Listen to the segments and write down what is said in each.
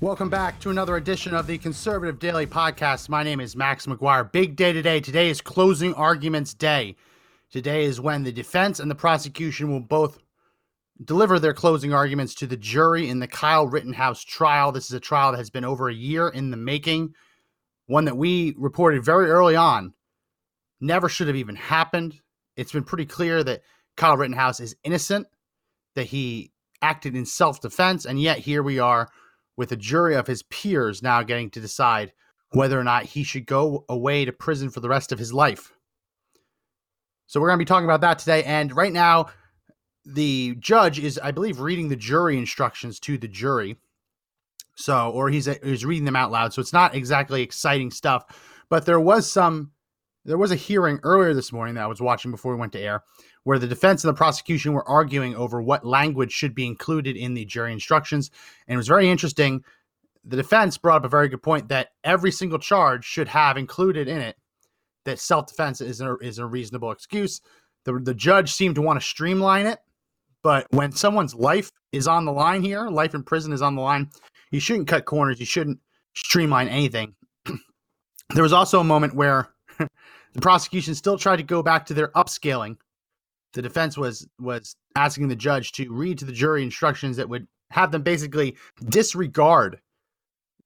Welcome back to another edition of the Conservative Daily Podcast. My name is Max McGuire. Big day today. Today is closing arguments day. Today is when the defense and the prosecution will both deliver their closing arguments to the jury in the Kyle Rittenhouse trial. This is a trial that has been over a year in the making, one that we reported very early on never should have even happened. It's been pretty clear that Kyle Rittenhouse is innocent, that he acted in self defense, and yet here we are with a jury of his peers now getting to decide whether or not he should go away to prison for the rest of his life. So we're going to be talking about that today. And right now, the judge is, I believe, reading the jury instructions to the jury. So, or he's he's reading them out loud. So it's not exactly exciting stuff. But there was some, there was a hearing earlier this morning that I was watching before we went to air, where the defense and the prosecution were arguing over what language should be included in the jury instructions. And it was very interesting. The defense brought up a very good point that every single charge should have included in it that self defense is a, is a reasonable excuse. The, the judge seemed to want to streamline it, but when someone's life is on the line here, life in prison is on the line, you shouldn't cut corners. You shouldn't streamline anything. there was also a moment where the prosecution still tried to go back to their upscaling the defense was was asking the judge to read to the jury instructions that would have them basically disregard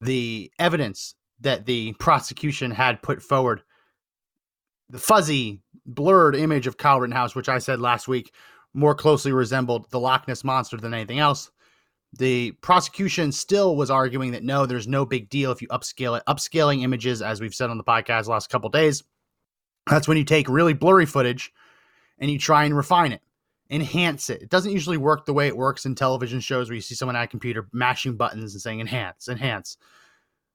the evidence that the prosecution had put forward. The fuzzy, blurred image of Kyle Rittenhouse, which I said last week, more closely resembled the Loch Ness monster than anything else. The prosecution still was arguing that no, there's no big deal if you upscale it. Upscaling images, as we've said on the podcast last couple days, that's when you take really blurry footage and you try and refine it, enhance it. It doesn't usually work the way it works in television shows where you see someone at a computer mashing buttons and saying enhance, enhance.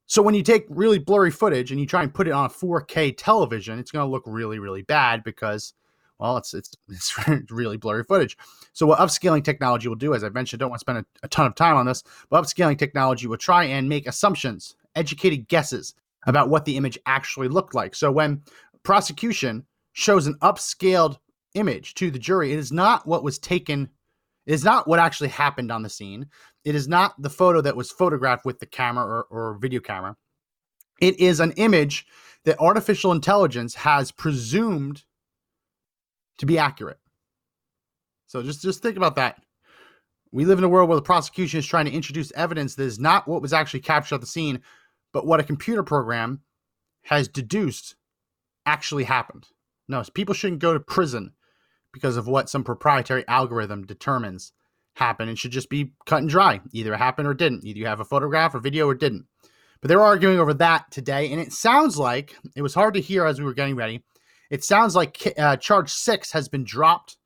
So when you take really blurry footage and you try and put it on a 4K television, it's going to look really, really bad because, well, it's it's it's really blurry footage. So what upscaling technology will do, as I mentioned, don't want to spend a, a ton of time on this, but upscaling technology will try and make assumptions, educated guesses about what the image actually looked like. So when prosecution shows an upscaled image to the jury. It is not what was taken, it is not what actually happened on the scene. It is not the photo that was photographed with the camera or, or video camera. It is an image that artificial intelligence has presumed to be accurate. So just, just think about that. We live in a world where the prosecution is trying to introduce evidence that is not what was actually captured at the scene, but what a computer program has deduced actually happened. No, people shouldn't go to prison because of what some proprietary algorithm determines happened. It should just be cut and dry. Either it happened or didn't. Either you have a photograph or video or didn't. But they were arguing over that today, and it sounds like it was hard to hear as we were getting ready. It sounds like uh, charge six has been dropped.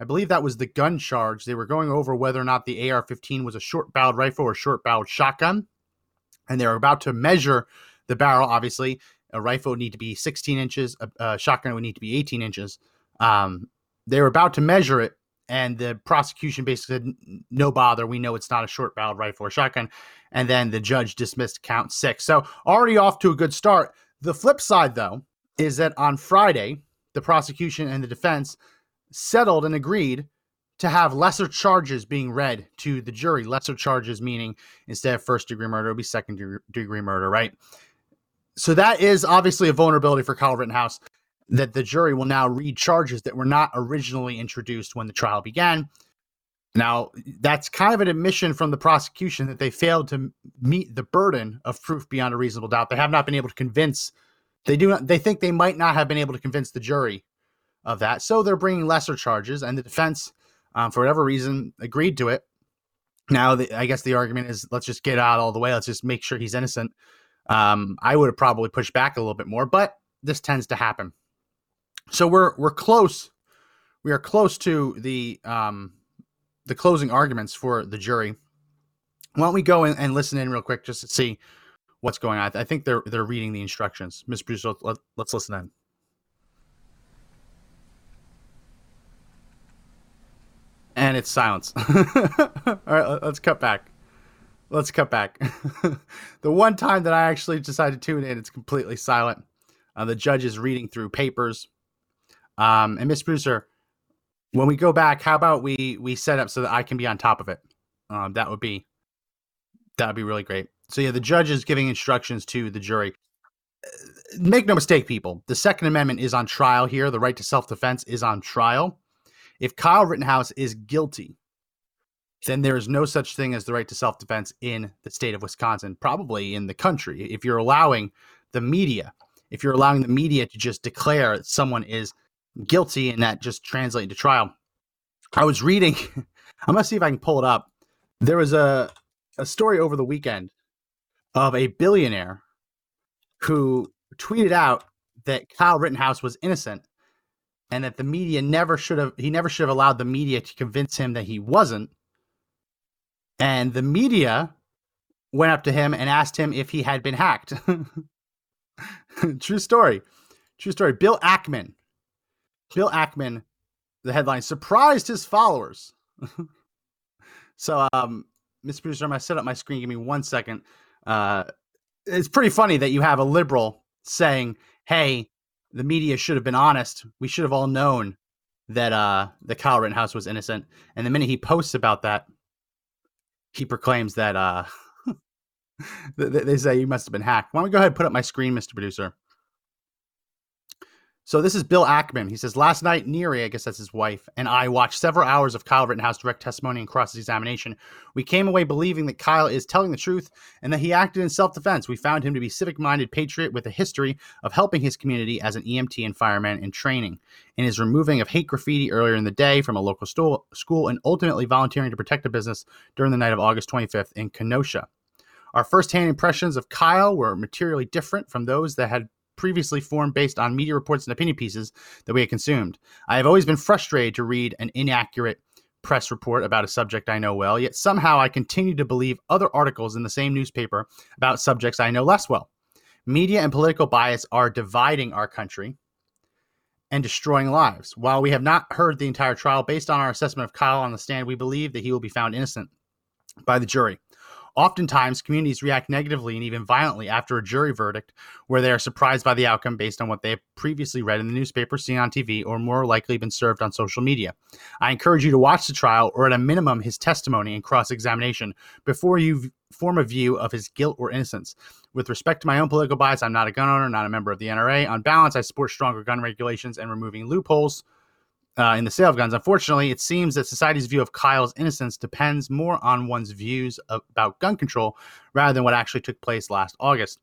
I believe that was the gun charge. They were going over whether or not the AR 15 was a short barreled rifle or short barreled shotgun. And they were about to measure the barrel, obviously. A rifle would need to be 16 inches, a, a shotgun would need to be 18 inches. Um, they were about to measure it, and the prosecution basically said, "No bother, we know it's not a short-barreled rifle or shotgun." And then the judge dismissed count six. So already off to a good start. The flip side, though, is that on Friday, the prosecution and the defense settled and agreed to have lesser charges being read to the jury. Lesser charges meaning instead of first degree murder, it'll be second degree murder, right? So that is obviously a vulnerability for Kyle Rittenhouse that the jury will now read charges that were not originally introduced when the trial began. Now, that's kind of an admission from the prosecution that they failed to meet the burden of proof beyond a reasonable doubt. They have not been able to convince they do not they think they might not have been able to convince the jury of that. So they're bringing lesser charges and the defense um, for whatever reason agreed to it. Now, the, I guess the argument is let's just get out all the way. Let's just make sure he's innocent. Um, I would have probably pushed back a little bit more, but this tends to happen. So we're we're close. We are close to the um, the closing arguments for the jury. Why don't we go in and listen in real quick just to see what's going on? I think they're they're reading the instructions. Miss Bruce, let, let's listen in. And it's silence. All right, let's cut back. Let's cut back. the one time that I actually decided to tune in, it's completely silent. Uh, the judge is reading through papers. Um, and Miss Brewster, when we go back, how about we we set up so that I can be on top of it? Um, that would be that would be really great. So yeah, the judge is giving instructions to the jury. Make no mistake, people. The Second Amendment is on trial here. The right to self defense is on trial. If Kyle Rittenhouse is guilty, then there is no such thing as the right to self defense in the state of Wisconsin, probably in the country. If you're allowing the media, if you're allowing the media to just declare that someone is guilty and that just translate to trial. I was reading, I'm gonna see if I can pull it up. There was a a story over the weekend of a billionaire who tweeted out that Kyle Rittenhouse was innocent and that the media never should have he never should have allowed the media to convince him that he wasn't. And the media went up to him and asked him if he had been hacked. True story. True story. Bill Ackman. Bill Ackman, the headline surprised his followers. so um Mr. Producer, I'm gonna set up my screen. Give me one second. Uh, it's pretty funny that you have a liberal saying, "Hey, the media should have been honest. We should have all known that uh, the Kyle Rittenhouse was innocent." And the minute he posts about that, he proclaims that uh, they say you must have been hacked. Why don't we go ahead and put up my screen, Mr. Producer? So this is Bill Ackman. He says, Last night, Neri, I guess that's his wife, and I watched several hours of Kyle Rittenhouse direct testimony and cross examination. We came away believing that Kyle is telling the truth and that he acted in self defense. We found him to be civic minded patriot with a history of helping his community as an EMT and fireman in training. In his removing of hate graffiti earlier in the day from a local school and ultimately volunteering to protect a business during the night of August 25th in Kenosha. Our first-hand impressions of Kyle were materially different from those that had previously formed based on media reports and opinion pieces that we had consumed. I have always been frustrated to read an inaccurate press report about a subject I know well, yet somehow I continue to believe other articles in the same newspaper about subjects I know less well. Media and political bias are dividing our country and destroying lives. While we have not heard the entire trial, based on our assessment of Kyle on the stand, we believe that he will be found innocent by the jury. Oftentimes, communities react negatively and even violently after a jury verdict, where they are surprised by the outcome based on what they have previously read in the newspaper, seen on TV, or more likely been served on social media. I encourage you to watch the trial, or at a minimum, his testimony and cross examination, before you form a view of his guilt or innocence. With respect to my own political bias, I'm not a gun owner, not a member of the NRA. On balance, I support stronger gun regulations and removing loopholes uh, in the sale of guns. Unfortunately, it seems that society's view of Kyle's innocence depends more on one's views of, about gun control rather than what actually took place last August.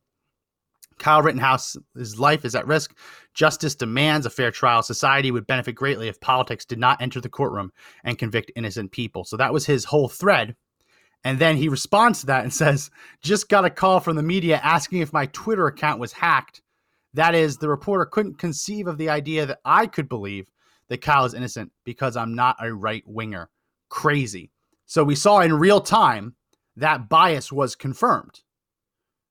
Kyle Rittenhouse's life is at risk. Justice demands a fair trial. Society would benefit greatly if politics did not enter the courtroom and convict innocent people. So that was his whole thread. And then he responds to that and says, Just got a call from the media asking if my Twitter account was hacked. That is, the reporter couldn't conceive of the idea that I could believe that Kyle is innocent because I'm not a right winger. Crazy. So we saw in real time that bias was confirmed,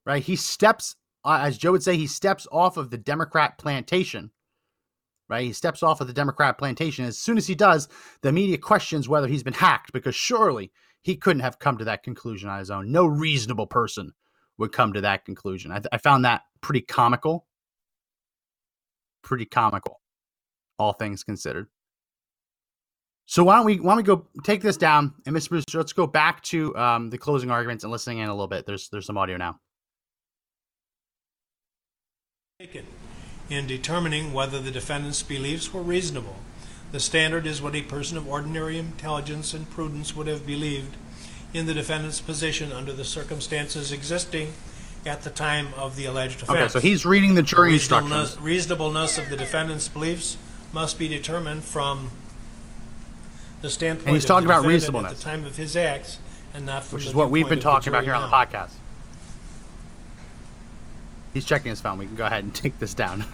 right? He steps, uh, as Joe would say, he steps off of the Democrat plantation, right? He steps off of the Democrat plantation. As soon as he does, the media questions whether he's been hacked because surely he couldn't have come to that conclusion on his own. No reasonable person would come to that conclusion. I, th- I found that pretty comical. Pretty comical all things considered. So why don't we why don't we go take this down and Mr. Bruce, let's go back to um, the closing arguments and listening in a little bit. There's there's some audio now. In determining whether the defendant's beliefs were reasonable, the standard is what a person of ordinary intelligence and prudence would have believed in the defendant's position under the circumstances existing at the time of the alleged offense. Okay, so he's reading the jury reasonableness, instructions. reasonableness of the defendant's beliefs must be determined from the standpoint And he's of talking the about defendant reasonableness. at the time of his acts, and not from which the is what we've been talking about here jury on the now. podcast. He's checking his phone. We can go ahead and take this down.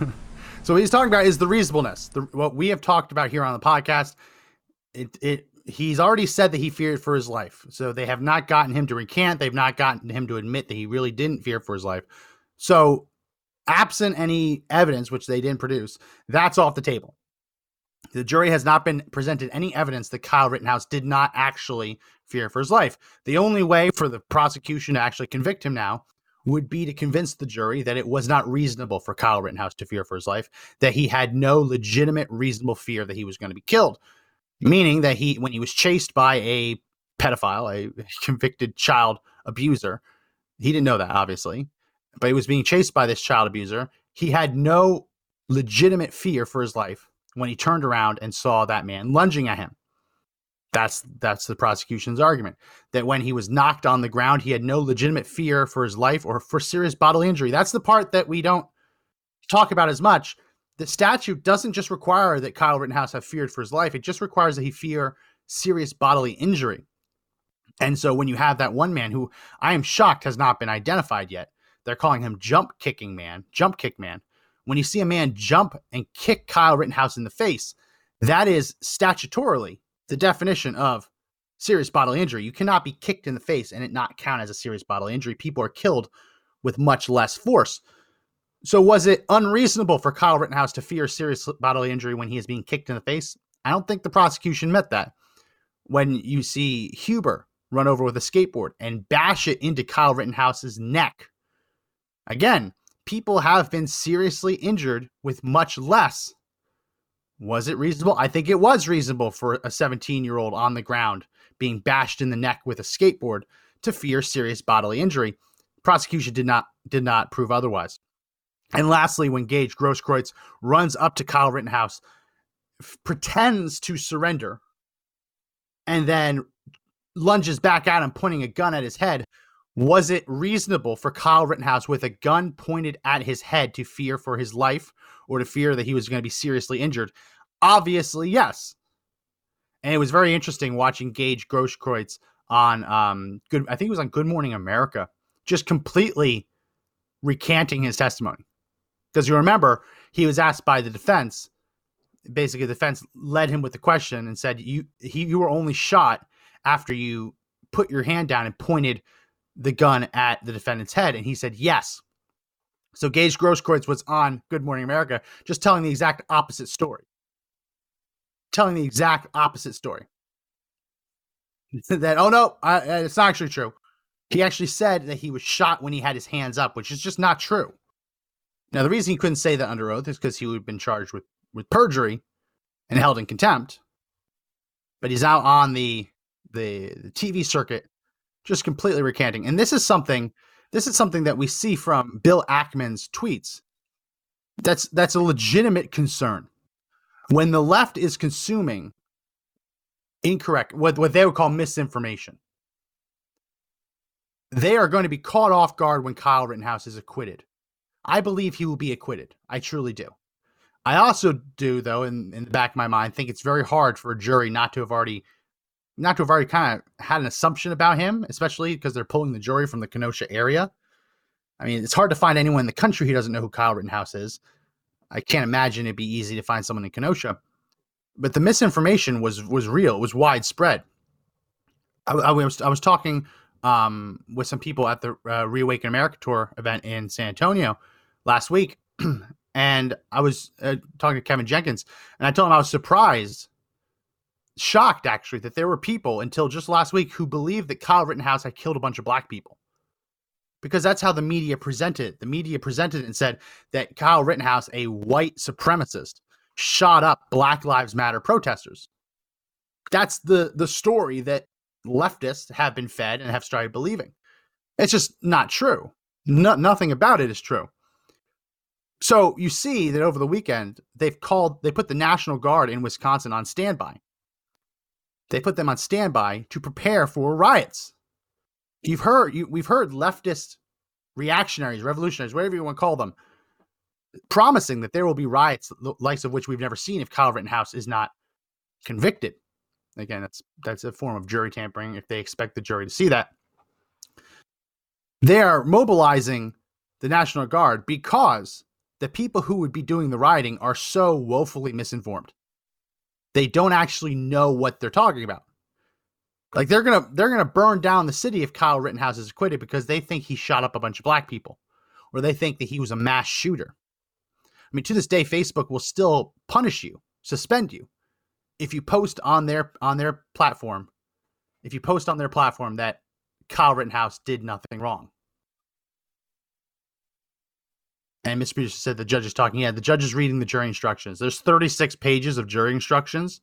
so what he's talking about is the reasonableness. The, what we have talked about here on the podcast. It it he's already said that he feared for his life. So they have not gotten him to recant. They've not gotten him to admit that he really didn't fear for his life. So, absent any evidence, which they didn't produce, that's off the table. The jury has not been presented any evidence that Kyle Rittenhouse did not actually fear for his life. The only way for the prosecution to actually convict him now would be to convince the jury that it was not reasonable for Kyle Rittenhouse to fear for his life, that he had no legitimate, reasonable fear that he was going to be killed. Meaning that he, when he was chased by a pedophile, a convicted child abuser, he didn't know that, obviously, but he was being chased by this child abuser. He had no legitimate fear for his life when he turned around and saw that man lunging at him. That's that's the prosecution's argument that when he was knocked on the ground, he had no legitimate fear for his life or for serious bodily injury. That's the part that we don't talk about as much. The statute doesn't just require that Kyle Rittenhouse have feared for his life; it just requires that he fear serious bodily injury. And so, when you have that one man who I am shocked has not been identified yet, they're calling him Jump Kicking Man, Jump Kick Man. When you see a man jump and kick Kyle Rittenhouse in the face, that is statutorily the definition of serious bodily injury. You cannot be kicked in the face and it not count as a serious bodily injury. People are killed with much less force. So, was it unreasonable for Kyle Rittenhouse to fear serious bodily injury when he is being kicked in the face? I don't think the prosecution met that. When you see Huber run over with a skateboard and bash it into Kyle Rittenhouse's neck, again, people have been seriously injured with much less was it reasonable? I think it was reasonable for a 17 year old on the ground being bashed in the neck with a skateboard to fear serious bodily injury. Prosecution did not did not prove otherwise. And lastly, when Gage Grosskreutz runs up to Kyle Rittenhouse, f- pretends to surrender, and then lunges back at him, pointing a gun at his head, was it reasonable for Kyle Rittenhouse with a gun pointed at his head to fear for his life or to fear that he was going to be seriously injured? Obviously, yes. And it was very interesting watching Gage Grosskreutz on um good I think it was on Good Morning America, just completely recanting his testimony. Because you remember, he was asked by the defense, basically the defense led him with the question and said, You he you were only shot after you put your hand down and pointed the gun at the defendant's head. And he said, Yes. So Gage Grosskreutz was on Good Morning America, just telling the exact opposite story. Telling the exact opposite story. that, oh no, I, it's not actually true. He actually said that he was shot when he had his hands up, which is just not true. Now, the reason he couldn't say that under oath is because he would have been charged with, with perjury and held in contempt. But he's out on the, the the TV circuit, just completely recanting. And this is something this is something that we see from Bill Ackman's tweets. That's that's a legitimate concern. When the left is consuming incorrect, what, what they would call misinformation, they are going to be caught off guard when Kyle Rittenhouse is acquitted. I believe he will be acquitted. I truly do. I also do, though, in, in the back of my mind, think it's very hard for a jury not to have already not to have already kind of had an assumption about him, especially because they're pulling the jury from the Kenosha area. I mean, it's hard to find anyone in the country who doesn't know who Kyle Rittenhouse is. I can't imagine it'd be easy to find someone in Kenosha. But the misinformation was was real. It was widespread. I, I was I was talking um, with some people at the uh, Reawaken America tour event in San Antonio last week, and I was uh, talking to Kevin Jenkins, and I told him I was surprised, shocked actually, that there were people until just last week who believed that Kyle Rittenhouse had killed a bunch of black people. Because that's how the media presented it. The media presented it and said that Kyle Rittenhouse, a white supremacist, shot up Black Lives Matter protesters. That's the the story that leftists have been fed and have started believing. It's just not true. No, nothing about it is true. So you see that over the weekend they've called they put the National Guard in Wisconsin on standby. They put them on standby to prepare for riots. You've heard you, we've heard leftist reactionaries, revolutionaries, whatever you want to call them, promising that there will be riots, the likes of which we've never seen if Kyle Rittenhouse is not convicted. Again, that's that's a form of jury tampering if they expect the jury to see that. They are mobilizing the National Guard because the people who would be doing the rioting are so woefully misinformed. They don't actually know what they're talking about. Like they're gonna they're gonna burn down the city if Kyle Rittenhouse is acquitted because they think he shot up a bunch of black people, or they think that he was a mass shooter. I mean, to this day, Facebook will still punish you, suspend you, if you post on their on their platform, if you post on their platform that Kyle Rittenhouse did nothing wrong. And Mr. Producer said the judge is talking. Yeah, the judge is reading the jury instructions. There's 36 pages of jury instructions.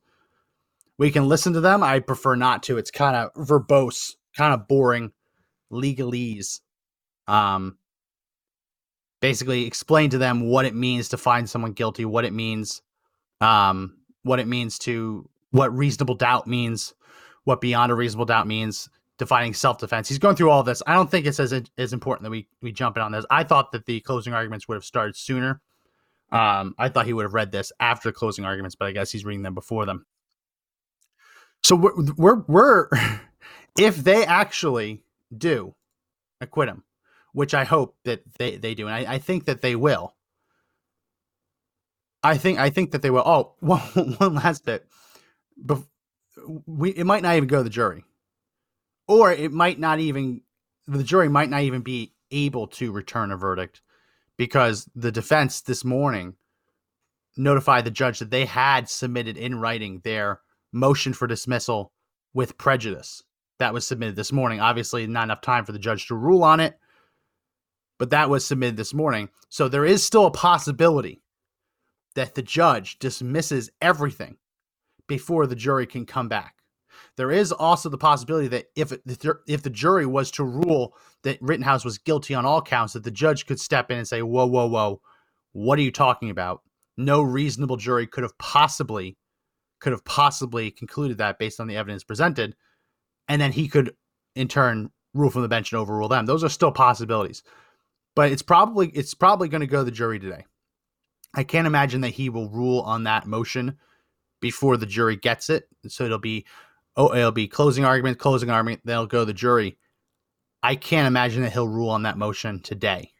We can listen to them. I prefer not to. It's kind of verbose, kind of boring, legalese. Um, basically, explain to them what it means to find someone guilty, what it means, um, what it means to what reasonable doubt means, what beyond a reasonable doubt means, defining self defense. He's going through all this. I don't think it's as as important that we we jump in on this. I thought that the closing arguments would have started sooner. Um, I thought he would have read this after the closing arguments, but I guess he's reading them before them. So we're we're, we're if they actually do acquit him, which I hope that they, they do, and I, I think that they will. I think I think that they will. Oh, one, one last bit. Bef- we it might not even go to the jury, or it might not even the jury might not even be able to return a verdict because the defense this morning notified the judge that they had submitted in writing their motion for dismissal with prejudice that was submitted this morning. Obviously, not enough time for the judge to rule on it, but that was submitted this morning. So there is still a possibility that the judge dismisses everything before the jury can come back. There is also the possibility that if if the jury was to rule that Rittenhouse was guilty on all counts, that the judge could step in and say, "Whoa, whoa, whoa, what are you talking about? No reasonable jury could have possibly could have possibly concluded that based on the evidence presented, and then he could in turn rule from the bench and overrule them. Those are still possibilities, but it's probably it's probably going to go to the jury today. I can't imagine that he will rule on that motion before the jury gets it. So it'll be oh it'll be closing argument, closing argument. They'll go to the jury. I can't imagine that he'll rule on that motion today.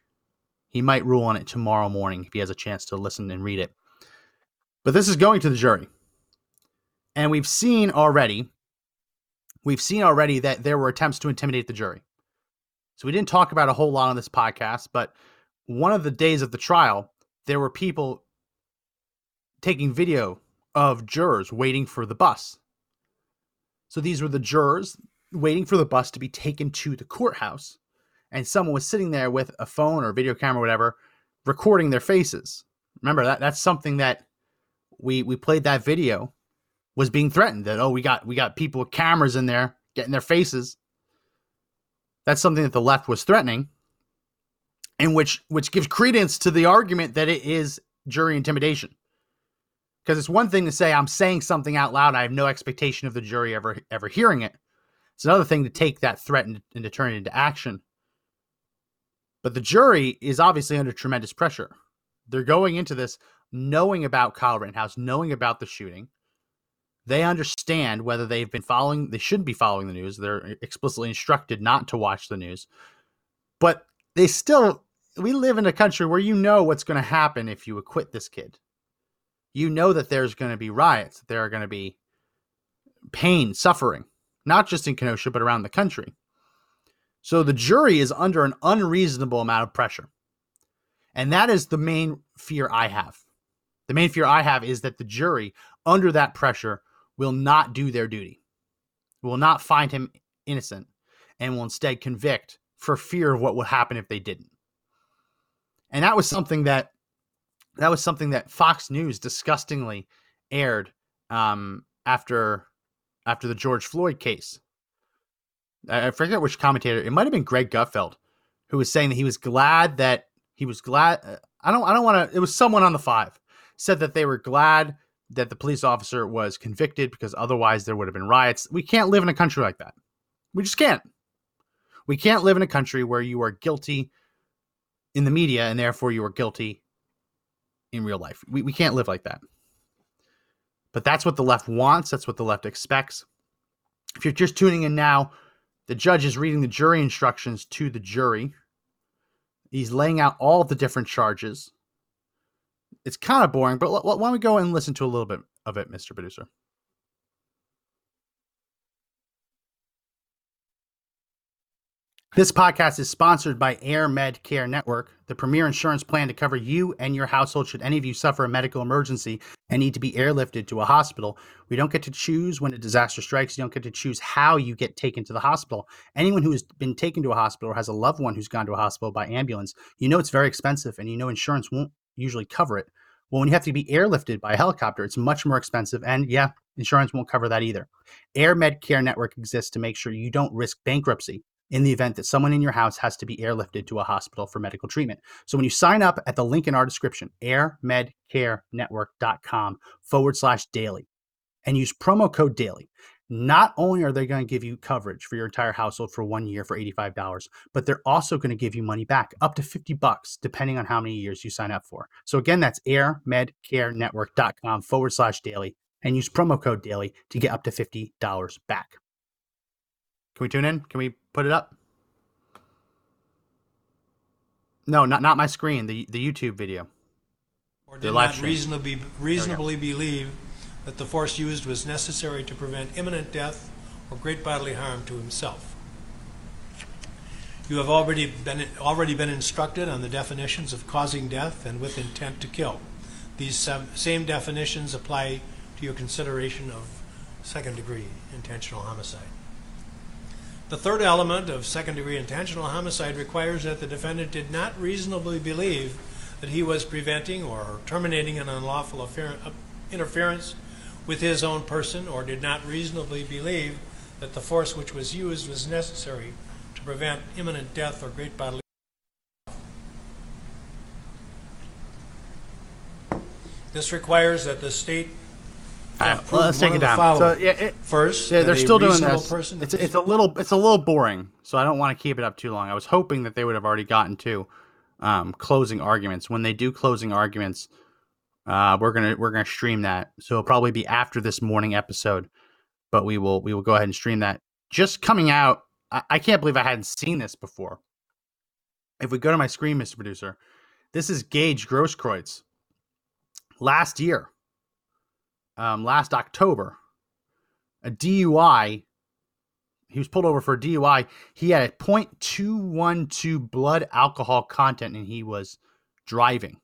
He might rule on it tomorrow morning if he has a chance to listen and read it. But this is going to the jury. And we've seen already, we've seen already that there were attempts to intimidate the jury. So we didn't talk about a whole lot on this podcast, but one of the days of the trial, there were people taking video of jurors waiting for the bus. So these were the jurors waiting for the bus to be taken to the courthouse, and someone was sitting there with a phone or video camera or whatever, recording their faces. Remember that that's something that we we played that video was being threatened that oh we got we got people with cameras in there getting their faces. That's something that the left was threatening, and which which gives credence to the argument that it is jury intimidation. Because it's one thing to say I'm saying something out loud, I have no expectation of the jury ever ever hearing it. It's another thing to take that threat and, and to turn it into action. But the jury is obviously under tremendous pressure. They're going into this knowing about Kyle Rittenhouse, knowing about the shooting. They understand whether they've been following, they shouldn't be following the news. They're explicitly instructed not to watch the news. But they still, we live in a country where you know what's going to happen if you acquit this kid. You know that there's going to be riots, that there are going to be pain, suffering, not just in Kenosha, but around the country. So the jury is under an unreasonable amount of pressure. And that is the main fear I have. The main fear I have is that the jury, under that pressure, will not do their duty, will not find him innocent, and will instead convict for fear of what would happen if they didn't. And that was something that that was something that Fox News disgustingly aired um, after after the George Floyd case. I forget which commentator. It might have been Greg Gutfeld who was saying that he was glad that he was glad. Uh, I don't. I don't want to. It was someone on the five said that they were glad that the police officer was convicted because otherwise there would have been riots. We can't live in a country like that. We just can't. We can't live in a country where you are guilty in the media and therefore you are guilty in real life. We, we can't live like that. But that's what the left wants. That's what the left expects. If you're just tuning in now, the judge is reading the jury instructions to the jury. He's laying out all the different charges. It's kind of boring, but why don't we go and listen to a little bit of it, Mr. Producer? This podcast is sponsored by Air Med Care Network, the premier insurance plan to cover you and your household should any of you suffer a medical emergency and need to be airlifted to a hospital. We don't get to choose when a disaster strikes. You don't get to choose how you get taken to the hospital. Anyone who has been taken to a hospital or has a loved one who's gone to a hospital by ambulance, you know it's very expensive and you know insurance won't usually cover it. Well, when you have to be airlifted by a helicopter, it's much more expensive. And yeah, insurance won't cover that either. Air Med Care Network exists to make sure you don't risk bankruptcy in the event that someone in your house has to be airlifted to a hospital for medical treatment. So when you sign up at the link in our description, airmedcarenetwork.com forward slash daily, and use promo code daily, not only are they going to give you coverage for your entire household for one year for $85, but they're also going to give you money back up to 50 bucks, depending on how many years you sign up for. So again, that's airmedcarenetwork.com forward slash daily and use promo code daily to get up to $50 back. Can we tune in? Can we put it up? No, not not my screen. The the YouTube video. or The did live not stream. reasonably, reasonably believe that the force used was necessary to prevent imminent death or great bodily harm to himself. You have already been, already been instructed on the definitions of causing death and with intent to kill. These same definitions apply to your consideration of second degree intentional homicide. The third element of second degree intentional homicide requires that the defendant did not reasonably believe that he was preventing or terminating an unlawful uh, interference with his own person or did not reasonably believe that the force which was used was necessary to prevent imminent death or great bodily This requires that the state have Well, let's take it down. So yeah, it, First, yeah, they're still doing reasonable this. person- It's it's a little it's a little boring, so I don't want to keep it up too long. I was hoping that they would have already gotten to um, closing arguments. When they do closing arguments, uh, we're gonna we're gonna stream that. So it'll probably be after this morning episode, but we will we will go ahead and stream that. Just coming out, I, I can't believe I hadn't seen this before. If we go to my screen, Mr. Producer, this is Gage Grosskreutz. Last year, um, last October, a DUI. He was pulled over for a DUI. He had a 0.212 blood alcohol content and he was driving.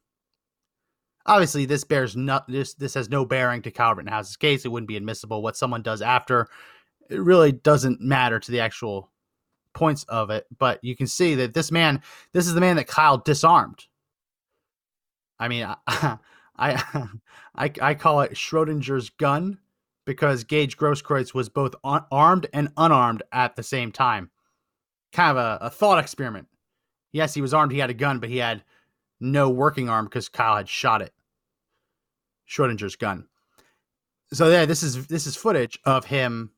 Obviously, this bears not this this has no bearing to Kyle House's case. It wouldn't be admissible. What someone does after, it really doesn't matter to the actual points of it. But you can see that this man, this is the man that Kyle disarmed. I mean, I I I, call it Schrodinger's gun because Gage Grosskreutz was both un- armed and unarmed at the same time. Kind of a, a thought experiment. Yes, he was armed, he had a gun, but he had no working arm because Kyle had shot it. Schrodinger's gun. So there, this is this is footage of him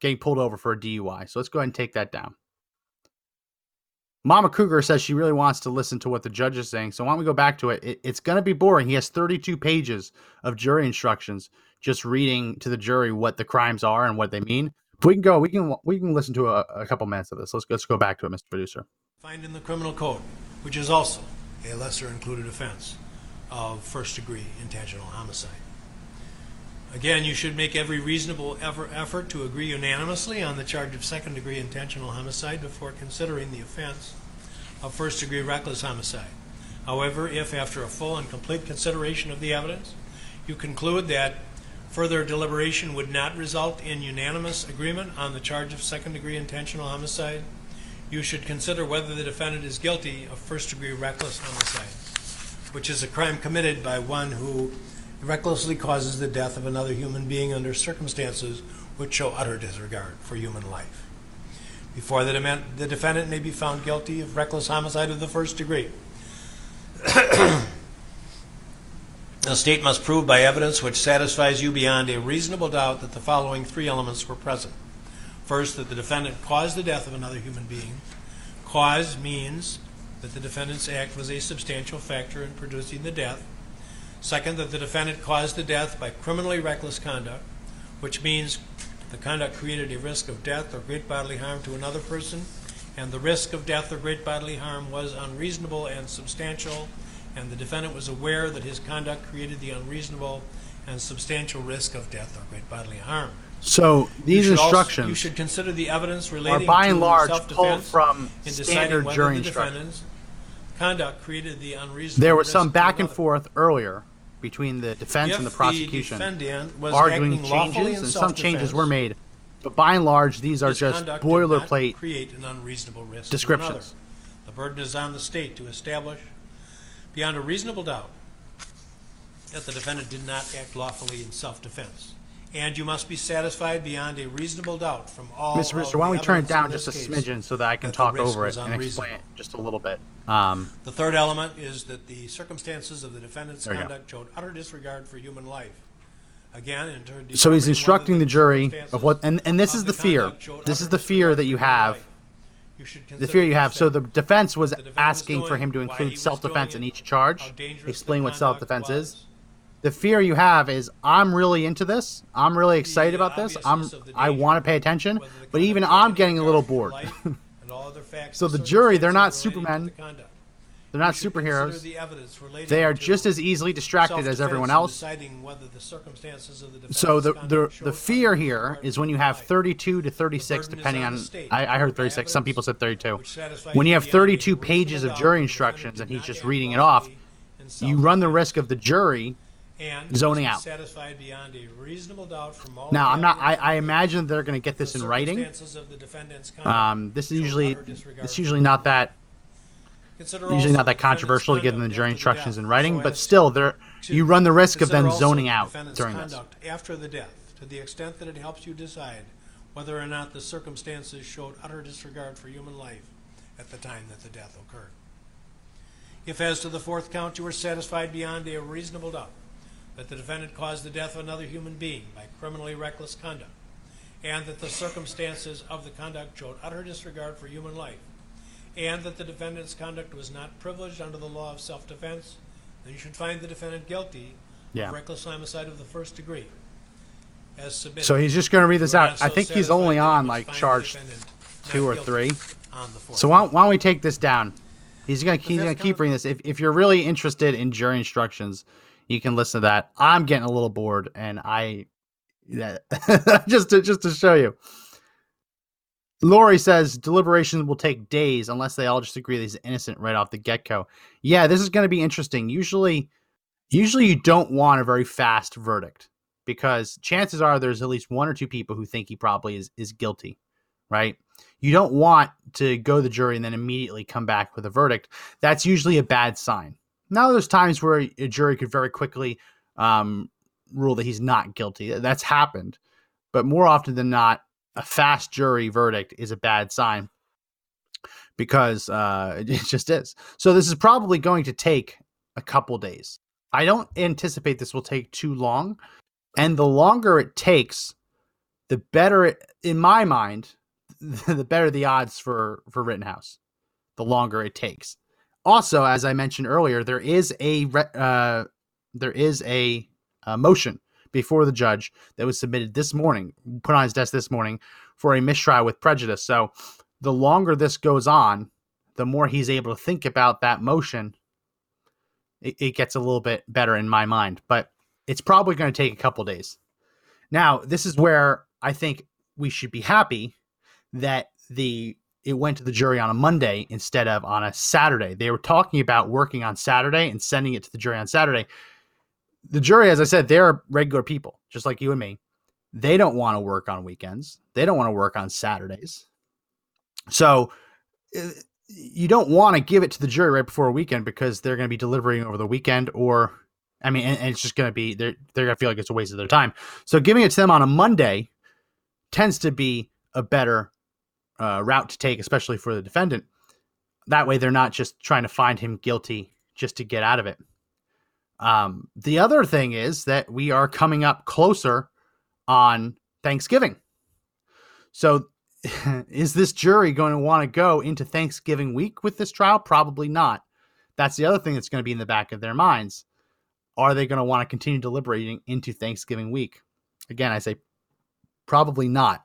getting pulled over for a DUI. So let's go ahead and take that down. Mama Cougar says she really wants to listen to what the judge is saying. So why don't we go back to it? it it's going to be boring. He has 32 pages of jury instructions, just reading to the jury what the crimes are and what they mean. We can go. We can we can listen to a, a couple minutes of this. Let's let's go back to it, Mr. Producer. find in the criminal code, which is also a lesser included offense of first degree intentional homicide. Again, you should make every reasonable effort to agree unanimously on the charge of second degree intentional homicide before considering the offense of first degree reckless homicide. However, if after a full and complete consideration of the evidence, you conclude that further deliberation would not result in unanimous agreement on the charge of second degree intentional homicide, you should consider whether the defendant is guilty of first degree reckless homicide, which is a crime committed by one who recklessly causes the death of another human being under circumstances which show utter disregard for human life. Before the, the defendant may be found guilty of reckless homicide of the first degree, the state must prove by evidence which satisfies you beyond a reasonable doubt that the following three elements were present. First, that the defendant caused the death of another human being. Cause means that the defendant's act was a substantial factor in producing the death. Second, that the defendant caused the death by criminally reckless conduct, which means the conduct created a risk of death or great bodily harm to another person, and the risk of death or great bodily harm was unreasonable and substantial, and the defendant was aware that his conduct created the unreasonable and substantial risk of death or great bodily harm. So these You should also- instructions you should consider the evidence are relating by and to large pulled from in standard whether jury the instructions. defendant's conduct created the unreasonable There was some back and forth earlier between the defense If and the prosecution, defendant was arguing changes, and some changes were made. But by and large, these are just conduct did not boilerplate. create an unreasonable risk descriptions. The burden is on the state to establish beyond a reasonable doubt that the defendant did not act lawfully in self-defense. And you must be satisfied beyond a reasonable doubt from all Mr. of Mister, why don't we turn it down just a this smidgen so that I can that the talk risk over it was and explain it unreasonable. just a little bit? Um, The third element is that the circumstances of the defendant's There we go. conduct showed utter disregard for human life. Again, in turn, so he's determining instructing whether the jury circumstances of what, and, and this of is the fear. conduct showed This is the fear disregard that you human have. life. You should The consider fear you have. So the defense was the defendant asking was for him to why he include was self-defense doing in it, each charge. dangerous the Explain what conduct self-defense was, is. The fear you have is I'm really into this. I'm really excited about this. I'm obviousness of the I want to pay attention, but even I'm getting a little bored. and all other facts So the jury, they're not circumstances relating to Supermen. the. They're not You should consider superheroes. the They are just as easily distracted as everyone else. the circumstances of the So the the, the fear here is when you have 32 to 36, depending on on. the state I, I heard 36. Some people said 32. When you have 32 pages of jury instructions and he's just reading it off, you run the risk of the jury and zoning out. Satisfied beyond a reasonable doubt from all Now, I'm not. I, I imagine they're going to get this in writing. of the defendant's Um, this is usually it's usually not that usually not that controversial to give them the jury instructions in writing, but still, there you run the risk of them zoning out during this. conduct after the death, to the extent that it helps you decide whether or not the circumstances showed utter disregard for human life at the time that the death occurred. If, as to the fourth count, you are satisfied beyond a reasonable doubt that the defendant caused the death of another human being by criminally reckless conduct, and that the circumstances of the conduct showed utter disregard for human life, and that the defendant's conduct was not privileged under the law of self-defense, then you should find the defendant guilty Yeah. of reckless homicide of the first degree, as submitted. So he's just going to read this out. not I think he's only on like find charge two or three. on the fourth. So why, why don't we take this down? He's gonna he's gonna keep count- reading this. If if you're really interested in jury instructions, you can listen to that. I'm getting a little bored, and I just to just to show you. Lori says deliberation will take days unless they all just agree that he's innocent right off the get go. Yeah, this is going to be interesting. Usually, usually you don't want a very fast verdict because chances are there's at least one or two people who think he probably is is guilty, right? You don't want to go to the jury and then immediately come back with a verdict. That's usually a bad sign. Now, there's times where a jury could very quickly um, rule that he's not guilty. That's happened, but more often than not, a fast jury verdict is a bad sign because uh, it just is. So this is probably going to take a couple days. I don't anticipate this will take too long, and the longer it takes, the better it, in my mind, the better the odds for for Rittenhouse. The longer it takes. Also, as I mentioned earlier, there is a uh, there is a, a motion before the judge that was submitted this morning, put on his desk this morning for a mistrial with prejudice. So, the longer this goes on, the more he's able to think about that motion. It, it gets a little bit better in my mind, but it's probably going to take a couple days. Now, this is where I think we should be happy that the it went to the jury on a Monday instead of on a Saturday. They were talking about working on Saturday and sending it to the jury on Saturday. The jury, as I said, they're regular people, just like you and me. They don't want to work on weekends. They don't want to work on Saturdays. So uh, you don't want to give it to the jury right before a weekend because they're going to be delivering over the weekend or I mean, and, and it's just going to be they're they're going to feel like it's a waste of their time. So giving it to them on a Monday tends to be a better uh, route to take, especially for the defendant. That way, they're not just trying to find him guilty just to get out of it. Um, the other thing is that we are coming up closer on Thanksgiving. So, is this jury going to want to go into Thanksgiving week with this trial? Probably not. That's the other thing that's going to be in the back of their minds. Are they going to want to continue deliberating into Thanksgiving week? Again, I say probably not.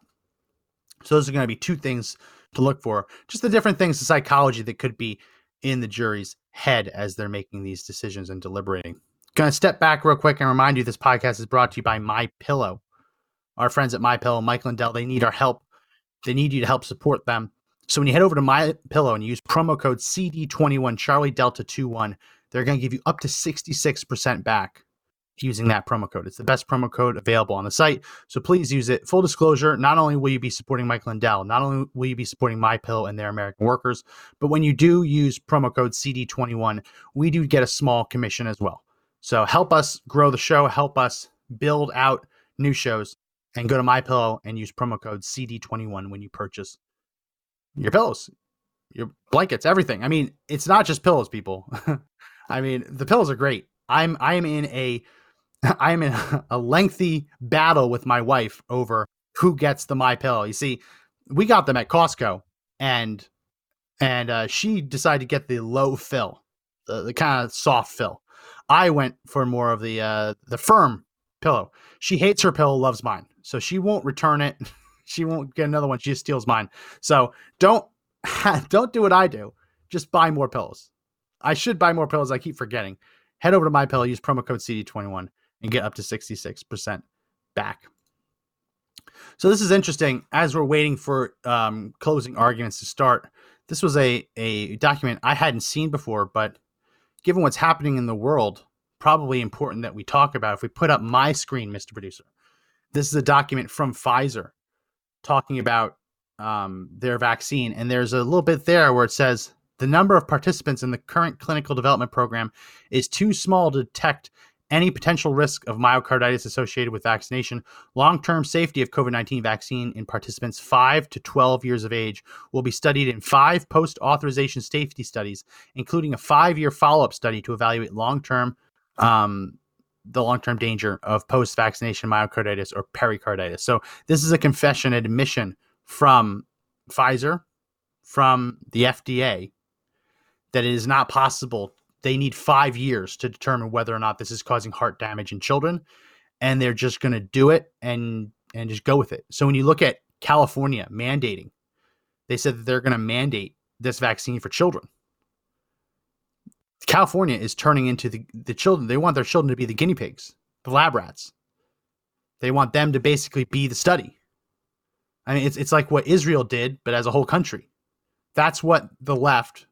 So those are going to be two things to look for. Just the different things the psychology that could be in the jury's head as they're making these decisions and deliberating. Going to step back real quick and remind you this podcast is brought to you by My Pillow. our friends at My Pillow, Mike Lindell, they need our help. They need you to help support them. So when you head over to My Pillow and use promo code CD21 Charlie Delta 21, they're going to give you up to 66% back using that promo code. It's the best promo code available on the site. So please use it. Full disclosure, not only will you be supporting Mike Lindell, not only will you be supporting My Pillow and their American workers, but when you do use promo code CD21, we do get a small commission as well. So help us grow the show, help us build out new shows, and go to My Pillow and use promo code CD21 when you purchase your pillows, your blankets, everything. I mean, it's not just pillows, people. I mean, the pillows are great. I'm I'm in a I'm in a lengthy battle with my wife over who gets the my pillow. You see, we got them at Costco, and and uh, she decided to get the low fill, the, the kind of soft fill. I went for more of the uh, the firm pillow. She hates her pillow, loves mine, so she won't return it. she won't get another one. She just steals mine. So don't don't do what I do. Just buy more pillows. I should buy more pillows. I keep forgetting. Head over to my pillow. Use promo code CD21 and get up to 66% back. So this is interesting. As we're waiting for um, closing arguments to start, this was a, a document I hadn't seen before, but given what's happening in the world, probably important that we talk about. If we put up my screen, Mr. Producer, this is a document from Pfizer talking about um, their vaccine. And there's a little bit there where it says the number of participants in the current clinical development program is too small to detect any potential risk of myocarditis associated with vaccination. Long term safety of COVID 19 vaccine in participants 5 to 12 years of age will be studied in five post authorization safety studies, including a five year follow up study to evaluate long term. Um, the long term danger of post vaccination myocarditis or pericarditis. So, this is a confession admission from Pfizer, from the FDA, that it is not possible they need five years to determine whether or not this is causing heart damage in children and they're just going to do it and and just go with it. So when you look at california mandating they said that they're going to mandate this vaccine for children. California is turning into the, the children they want their children to be the guinea pigs the lab rats. They want them to basically be the study. I mean it's, it's like what israel did but as a whole country. That's what the left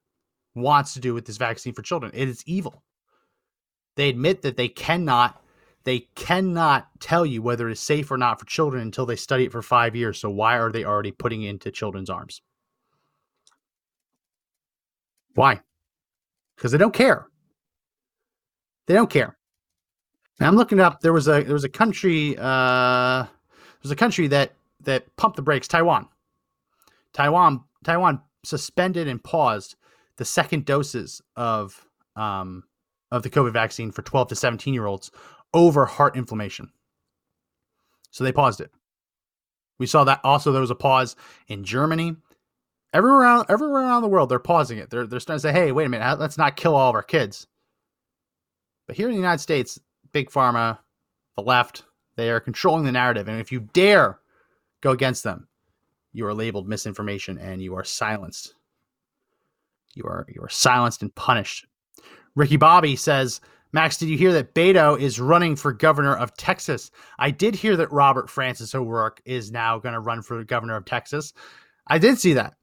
wants to do with this vaccine for children. It is evil. They admit that they cannot they cannot tell you whether it's safe or not for children until they study it for 5 years. So why are they already putting it into children's arms? Why? Because they don't care. They don't care. Now I'm looking up. There was a there was a country uh, there was a country that that pumped the brakes. Taiwan. Taiwan Taiwan suspended and paused the second doses of um, of the COVID vaccine for 12 to 17 year olds over heart inflammation. So they paused it. We saw that also there was a pause in Germany. Everywhere around, everywhere around the world, they're pausing it. They're, they're starting to say, hey, wait a minute, let's not kill all of our kids. But here in the United States, Big Pharma, the left, they are controlling the narrative. And if you dare go against them, you are labeled misinformation and you are silenced. You are you are silenced and punished. Ricky Bobby says, Max, did you hear that Beto is running for governor of Texas? I did hear that Robert Francis O'Rourke is now going to run for governor of Texas. I did see that.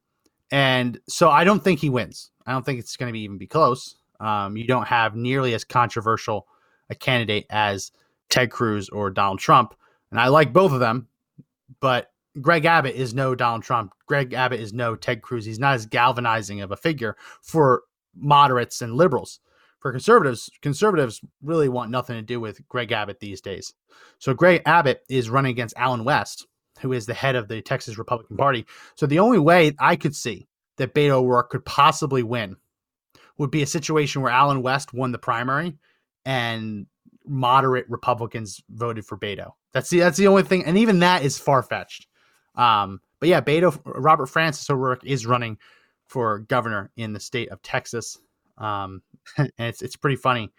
And so I don't think he wins. I don't think it's going to be even be close. Um, you don't have nearly as controversial a candidate as Ted Cruz or Donald Trump. And I like both of them, but Greg Abbott is no Donald Trump. Greg Abbott is no Ted Cruz. He's not as galvanizing of a figure for moderates and liberals. For conservatives, conservatives really want nothing to do with Greg Abbott these days. So Greg Abbott is running against Allen West, who is the head of the Texas Republican Party. So the only way I could see that Beto O'Rourke could possibly win would be a situation where Allen West won the primary and moderate Republicans voted for Beto. That's the that's the only thing, and even that is far fetched. Um, but yeah, Beto Robert Francis O'Rourke is running for governor in the state of Texas. Um, and it's it's pretty funny.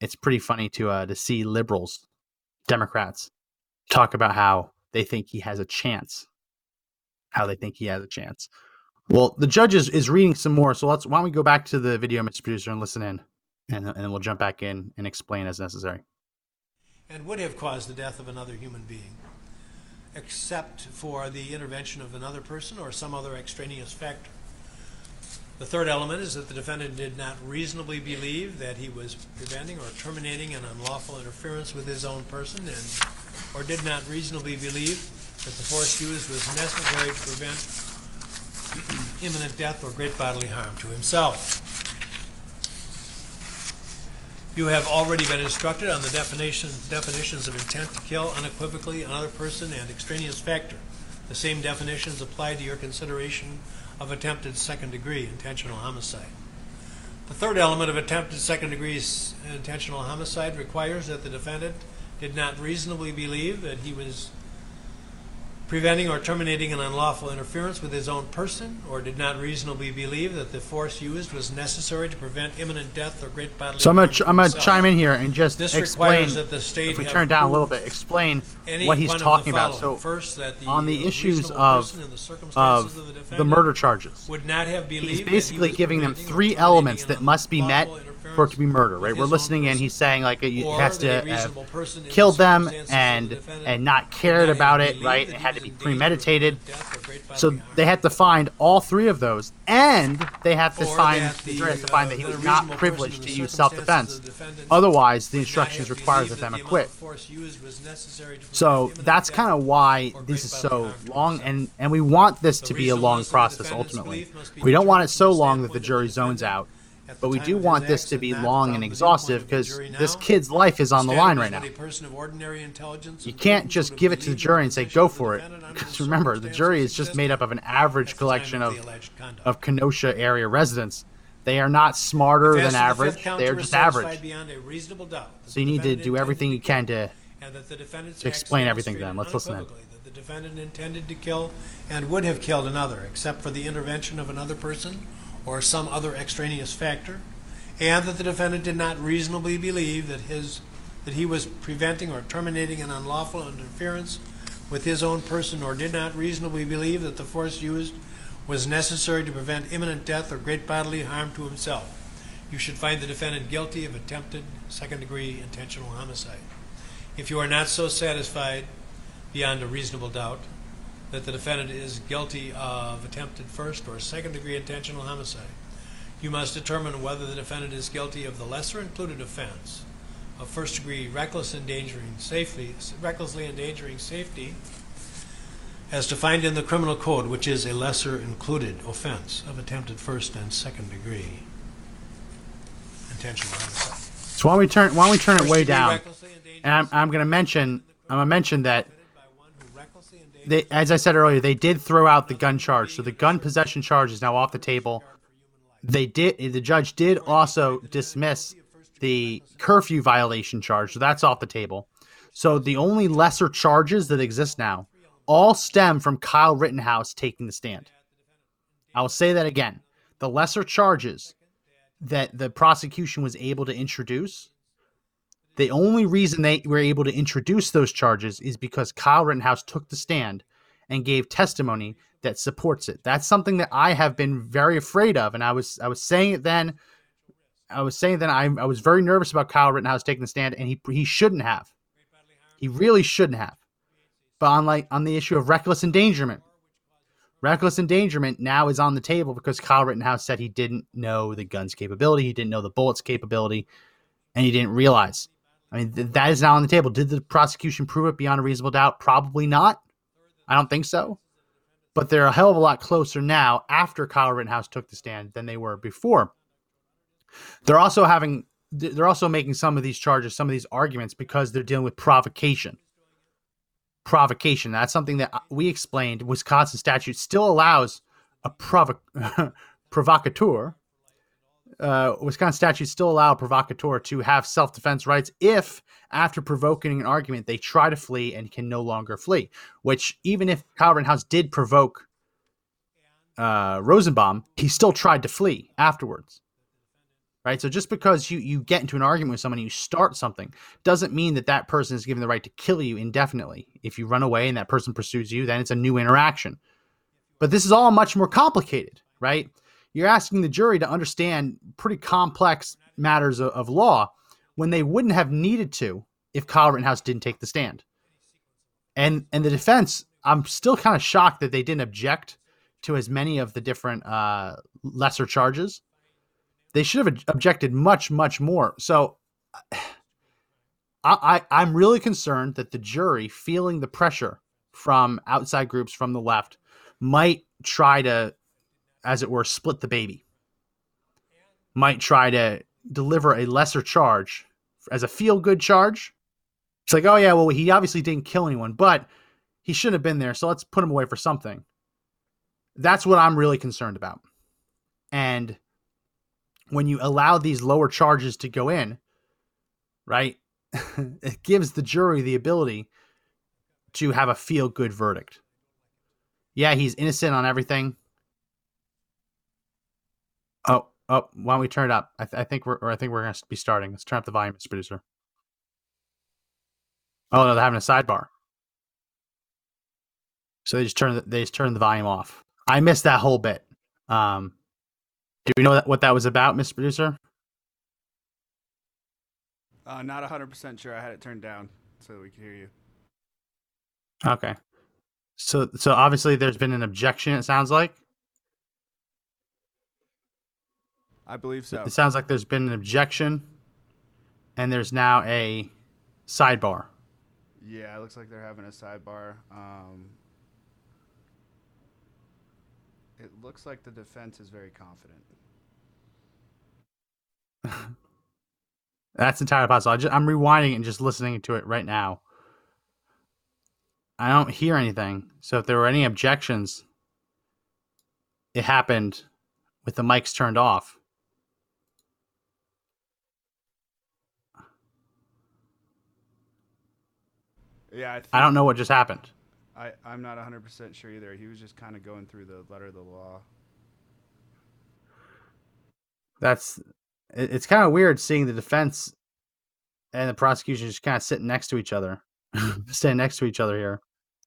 It's pretty funny to uh, to see liberals, Democrats, talk about how they think he has a chance. How they think he has a chance. Well, the judge is, is reading some more, so let's why don't we go back to the video, Mr. Producer, and listen in, and, and then we'll jump back in and explain as necessary. And would have caused the death of another human being. Except for the intervention of another person or some other extraneous factor. The third element is that the defendant did not reasonably believe that he was preventing or terminating an unlawful interference with his own person and, or did not reasonably believe that the force used was necessary to prevent imminent death or great bodily harm to himself. You have already been instructed on the definition, definitions of intent to kill unequivocally another person and extraneous factor. The same definitions apply to your consideration of attempted second-degree intentional homicide. The third element of attempted second-degree intentional homicide requires that the defendant did not reasonably believe that he was preventing or terminating an unlawful interference with his own person, or did not reasonably believe that the force used was necessary to prevent imminent death or great bodily So I'm gonna ch- I'm gonna chime in here and just This explain. that the state If we turn down a little bit, explain what he's one of the talking about. So First, that the on the issues of the of of the murder charges, would not have he's believed that he basically was giving them three elements that must be met for it to be murder. Right? We're listening in. person. He's saying like it has to have reasonable person in the killed them circumstances of the and and not cared about it. Right? It had to be in danger of premeditated. death or great bodily So they had to find all three of those, and they have to find that the jury has to find uh, that he was not privileged to use self-defense. of the defendant Otherwise, the instructions require that them the acquit. of force used was necessary to prevent So that's kind of why this is so long, and and we want this to be a long reasonableness of the process ultimately. belief must be We don't want it so determined from the long that the jury zones out, but we do want this to be long and exhaustive viewpoint of the because this kid's life is on the line right now. what a person of ordinary intelligence You can't just give it to the jury and say go for it. Because remember, the jury is just made up of an average at the time collection of of the alleged conduct. of Kenosha area residents. They are not smarter than to the fifth average. They are just average. beyond a reasonable doubt that So you need to do everything you can to and that the defendant's to explain everything to them. Let's listen in. the defendant intended to kill and would have killed another, except for the intervention of another person or some other extraneous factor, and that the defendant did not reasonably believe that his that he was preventing or terminating an unlawful interference with his own person, or did not reasonably believe that the force used was necessary to prevent imminent death or great bodily harm to himself. You should find the defendant guilty of attempted second-degree intentional homicide. If you are not so satisfied beyond a reasonable doubt that the defendant is guilty of attempted first or second degree intentional homicide, you must determine whether the defendant is guilty of the lesser included offense of first degree reckless endangering safety, recklessly endangering safety as defined in the criminal code, which is a lesser included offense of attempted first and second degree intentional homicide. So why don't we turn why don't we turn it way down? And I'm, I'm going to mention I'm going to mention that committed by one who recklessly endangers they, as I said earlier, they did throw out the gun charge, so the gun possession charge is now off the table. They did. The judge did also dismiss the curfew violation charge, so that's off the table. So the only lesser charges that exist now all stem from Kyle Rittenhouse taking the stand. I will say that again. The lesser charges that the prosecution was able to introduce the only reason they were able to introduce those charges is because Kyle Rittenhouse took the stand and gave testimony that supports it. That's something that I have been very afraid of, and I was I was saying it then. I was saying that I, I was very nervous about Kyle Rittenhouse taking the stand, and he he shouldn't have. He really shouldn't have. But on like on the issue of reckless endangerment, reckless endangerment now is on the table because Kyle Rittenhouse said he didn't know the gun's capability, he didn't know the bullet's capability, and he didn't realize. I mean, th- that is now on the table. Did the prosecution prove it beyond a reasonable doubt? Probably not. I don't think so. But they're a hell of a lot closer now after Kyle Rittenhouse took the stand than they were before. They're also having, they're also making some of these charges, some of these arguments because they're dealing with provocation. Provocation. That's something that uh, we explained. Wisconsin statute still allows a provo- provocateur uh, Wisconsin statutes still allow a provocateur to have self defense rights if, after provoking an argument, they try to flee and can no longer flee. Which, even if Kyle Rittenhouse did provoke uh, Rosenbaum, he still tried to flee afterwards. Right. So just because you, you get into an argument with someone you start something doesn't mean that that person is given the right to kill you indefinitely. If you run away and that person pursues you, then it's a new interaction. But this is all much more complicated, right? You're asking the jury to understand pretty complex matters of, of law when they wouldn't have needed to if Kyle Rittenhouse didn't take the stand. And and the defense, I'm still kind of shocked that they didn't object to as many of the different uh, lesser charges. They should have objected much, much more. So I, I I'm really concerned that the jury, feeling the pressure from outside groups from the left, might try to, as it were, split the baby. Might try to deliver a lesser charge as a feel good charge. It's like, oh yeah, well he obviously didn't kill anyone, but he shouldn't have been there, so let's put him away for something. That's what I'm really concerned about. And when you allow these lower charges to go in, right, it gives the jury the ability to have a feel good verdict. Yeah, he's innocent on everything. Oh, why don't we turn it up? I, th- I think we're, or I think we're going to be starting. Let's turn up the volume, Mr. Producer. Oh no, they're having a sidebar. So they just turn the, they just turn the volume off. I missed that whole bit. Um, do we know that, what that was about, Mr. Producer? Uh, not 100% sure. I had it turned down so we could hear you. Okay. So so obviously there's been an objection. It sounds like. I believe so. It sounds like there's been an objection, and there's now a sidebar. Yeah, it looks like they're having a sidebar. Um, it looks like the defense is very confident. That's entirely possible. I just, I'm rewinding and just listening to it right now. I don't hear anything. So if there were any objections, it happened with the mics turned off. Yeah, I, think, I don't know what just happened. I I'm not 100% sure either. He was just kind of going through the letter of the law. That's it, it's kind of weird seeing the defense and the prosecution just kind of sitting next to each other, standing next to each other here.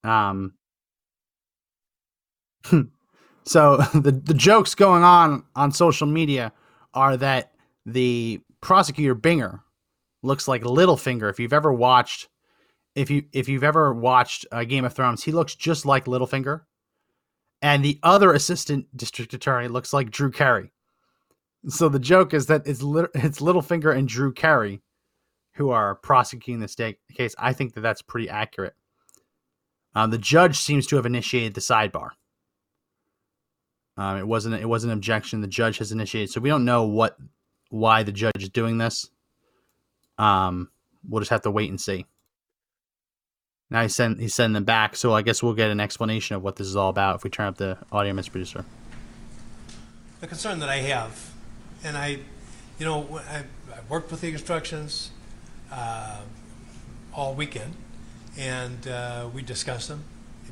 Um, so the the jokes going on on social media are that the prosecutor Binger looks like Littlefinger. If you've ever watched, if you if you've ever watched uh, Game of Thrones, he looks just like Littlefinger, and the other assistant district attorney looks like Drew Carey. So the joke is that it's lit- it's Littlefinger and Drew Carey who are prosecuting this day- case. I think that that's pretty accurate. Um, the judge seems to have initiated the sidebar. Um, it wasn't it wasn't an objection. The judge has initiated, so we don't know what why the judge is doing this. Um, we'll just have to wait and see. Now he's send he's sending them back, so I guess we'll get an explanation of what this is all about if we turn up the audio, Mr. Producer. The concern that I have, and I, you know, I, I worked with the instructions uh, all weekend, and uh, we discussed them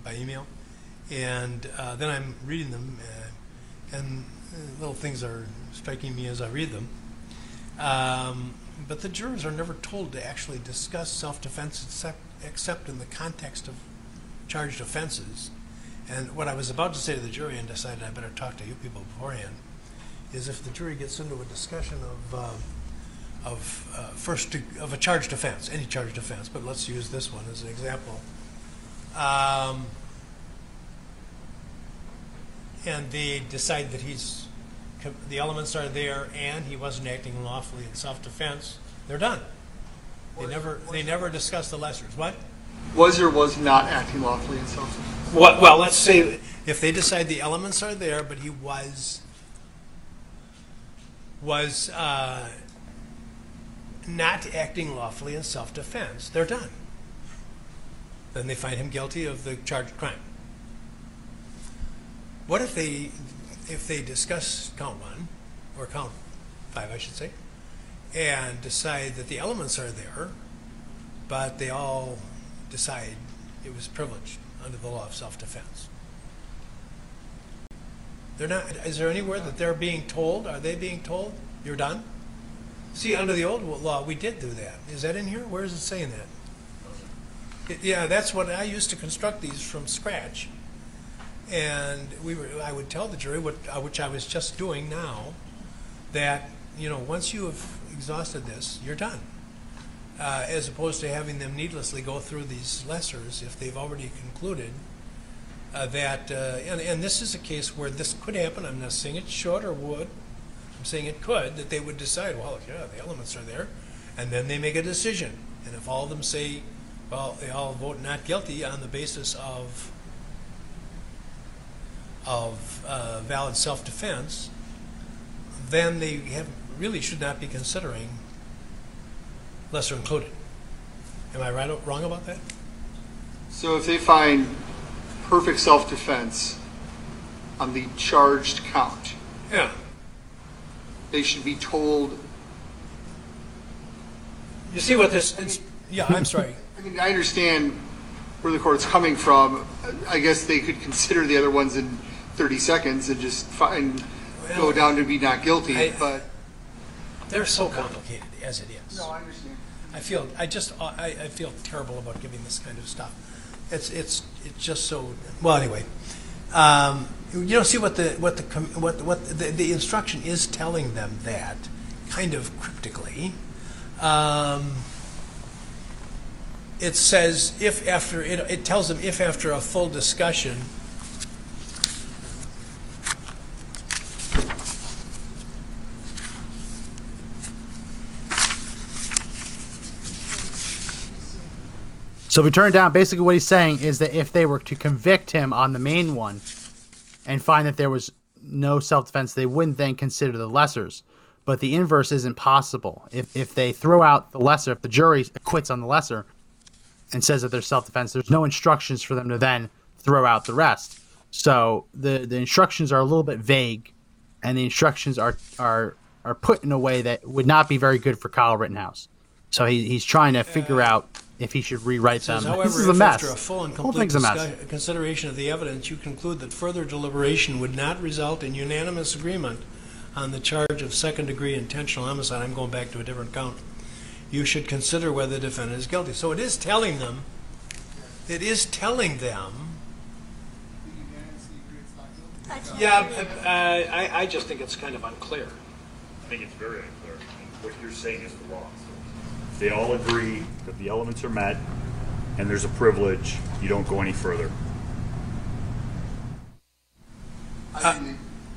by email, and uh, then I'm reading them, uh, and little things are striking me as I read them. Um, but the jurors are never told to actually discuss self-defense except, except in the context of charged offenses. And what I was about to say to the jury and decided I better talk to you people beforehand is if the jury gets into a discussion of uh, of uh, first of a charged offense, any charged offense, but let's use this one as an example. Um, and they decide that he's the elements are there and he wasn't acting lawfully in self-defense. They're done. They never they never discuss the lessers. What? was or was not acting lawfully in self-defense. What, well, let's say if they decide the elements are there, but he was was uh, not acting lawfully in self-defense, they're done. Then they find him guilty of the charged crime. What if they if they discuss count one or count five, I should say, and decide that the elements are there, but they all decide it was privileged under the law of self-defense. They're not. Is there anywhere that they're being told? Are they being told you're done? See, under the old law, we did do that. Is that in here? Where is it saying that? Yeah, that's what I used to construct these from scratch, and we were. I would tell the jury what, uh, which I was just doing now, that you know once you have exhausted this, you're done. uh, as opposed to having them needlessly go through these lessers if they've already concluded uh, that, uh, and, and this is a case where this could happen. I'm not saying it should or would. I'm saying it could, that they would decide, well, yeah, the elements are there, and then they make a decision. And if all of them say, well, they all vote not guilty on the basis of of uh, valid self-defense, then they have, really should not be considering lesser included. Am I right, or wrong about that? So if they find perfect self-defense on the charged count, Yeah. they should be told, You see what this, it's, yeah, I'm sorry. I mean, I understand where the court's coming from. I guess they could consider the other ones in 30 seconds and just find, go down to be not guilty, I- but. They're so complicated as it is. No, I understand. I feel, I just, I, I feel terrible about giving this kind of stuff. It's, it's, it's just so, well, anyway. Um, you don't see what the, what the, com- what, what, the, the instruction is telling them that, kind of cryptically. Um, it says if after, it, it tells them if after a full discussion, So if we turn it down, basically what he's saying is that if they were to convict him on the main one and find that there was no self defense, they wouldn't then consider the lessers. But the inverse isn't possible. If if they throw out the lesser, if the jury acquits on the lesser and says that there's self defense, there's no instructions for them to then throw out the rest. So the the instructions are a little bit vague, and the instructions are are are put in a way that would not be very good for Kyle Rittenhouse. So he, he's trying to figure out if he should rewrite Says, them. however, this is a if mess. after a full and complete thing's a mess. consideration of the evidence, you conclude that further deliberation would not result in unanimous agreement on the charge of second-degree intentional homicide, I'm going back to a different count, you should consider whether the defendant is guilty. So it is telling them, it is telling them, yeah, uh, I, I just think it's kind of unclear. I think it's very unclear. What you're saying is the law. If they all agree that the elements are met and there's a privilege, you don't go any further. Uh,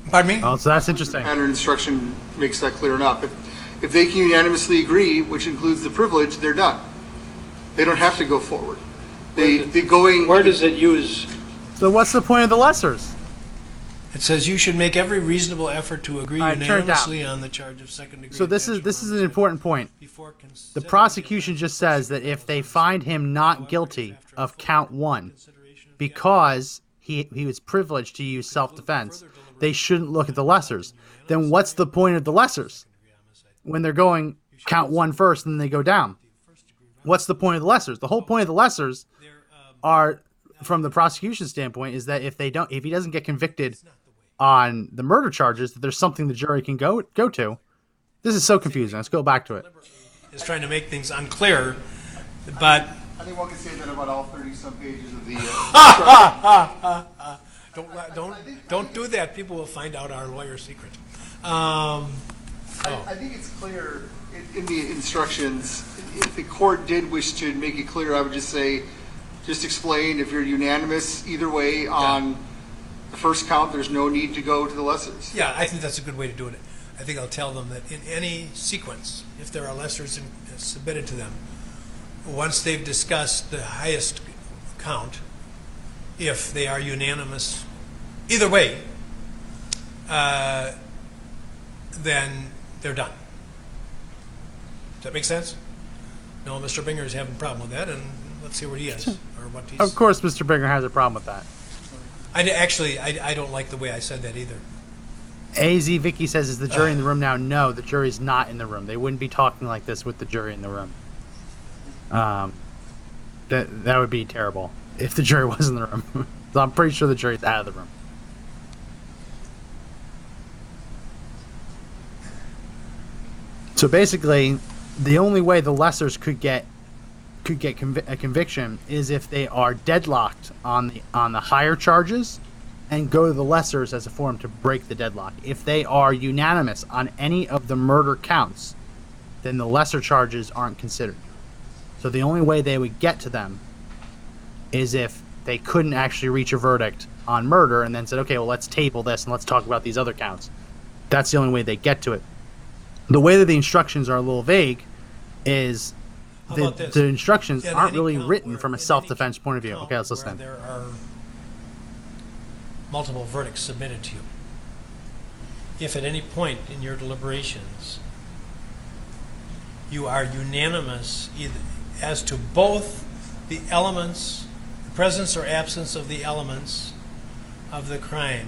pardon me? Oh, so that's interesting. Pattern instruction makes that clear enough. If, if they can unanimously agree, which includes the privilege, they're done. They don't have to go forward. They, they going. Where does it use? So what's the point of the lessers? It says you should make every reasonable effort to agree All right, turn it down. unanimously on the charge of second-degree So this is this is an important point. before The considering prosecution just says that if they find him not guilty of count one because he he was privileged to use self-defense, they shouldn't look at the lessers. Then what's the point of the lessers when they're going count one first and then they go down? What's the point of the lessers? The whole point of the lessers um, are, from the prosecution standpoint, is that if they don't, if he doesn't get convicted on the murder charges, that there's something the jury can go go to. This is so confusing. Let's go back to it. is trying to make things unclear, but I think one can say that about all 30 some pages of the. Uh, don't don't don't do that. People will find out our lawyer secret. Um, I, I think it's clear in, in the instructions. If the court did wish to make it clear, I would just say, just explain if you're unanimous either way on the first count, there's no need to go to the lessers. yeah, I think that's a good way to do it. I think I'll tell them that in any sequence, if there are lessers in, submitted to them, once they've discussed the highest count, if they are unanimous, either way, uh, then they're done. Does that make sense? No, Mr. Binger is having a problem with that, and let's see what he has, or what he's. Of course, Mr. Binger has a problem with that. I d- actually, I, I don't like the way I said that either. AZ Vicky says, "Is the jury in the room now?" No, the jury's not in the room. They wouldn't be talking like this with the jury in the room. Um, that that would be terrible if the jury was in the room. so I'm pretty sure the jury's out of the room. So basically, the only way the lessers could get could get convi- a conviction is if they are deadlocked on the on the higher charges and go to the lessers as a form to break the deadlock. If they are unanimous on any of the murder counts, then the lesser charges aren't considered. So the only way they would get to them is if they couldn't actually reach a verdict on murder and then said, okay, well, let's table this and let's talk about these other counts. That's the only way they get to it. The way that the instructions are a little vague is the, the instructions In aren't really written from a self defense point of view. Okay, let's listen. There are multiple verdicts submitted to you. If at any point in your deliberations you are unanimous either as to both the elements, the presence or absence of the elements of the crime,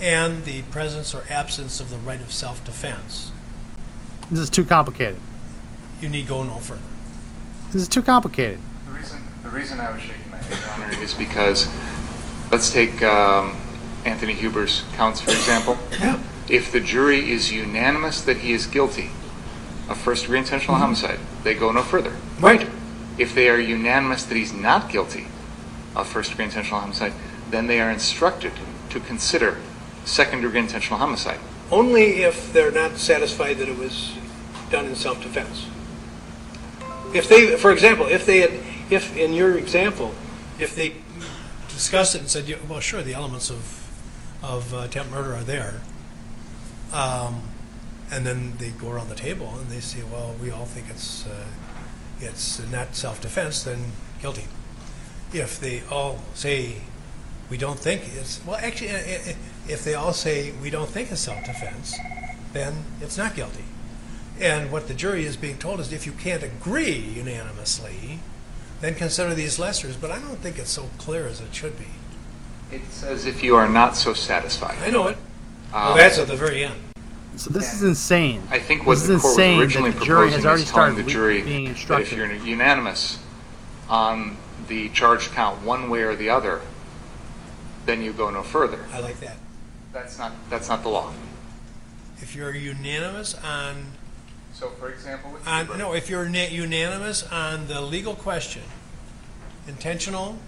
and the presence or absence of the right of self-defense, This is too complicated. you need go no further. This is too complicated. The reason, the reason I was shaking my head, Your Honor, is because, let's take um, Anthony Huber's counts, for example. If the jury is unanimous that he is guilty of first degree intentional homicide, they go no further. Right. If they are unanimous that he's not guilty of first degree intentional homicide, then they are instructed to consider second degree intentional homicide. Only if they're not satisfied that it was done in self-defense. If they, for example, if they had, if in your example, if they discussed it and said, "Yeah, well, sure, the elements of, of uh, attempt murder are there, um, and then they go around the table and they say, well, we all think it's, uh, it's not self-defense, then guilty. If they all say, we don't think it's, well, actually, if they all say, we don't think it's self-defense, then it's not guilty. And what the jury is being told is if you can't agree unanimously, then consider these lessers, but I don't think it's so clear as it should be. It says if you are not so satisfied. I know it. Well, Um, that's at the very end. So this is insane. I think what this the is court was insane originally the jury proposing has already is telling started the jury being that if you're unanimous on the charge count one way or the other, then you go no further. I like that. That's not, that's not the law. If you're unanimous on, So for example, with on, no, if you're na- unanimous on the legal question, intentional,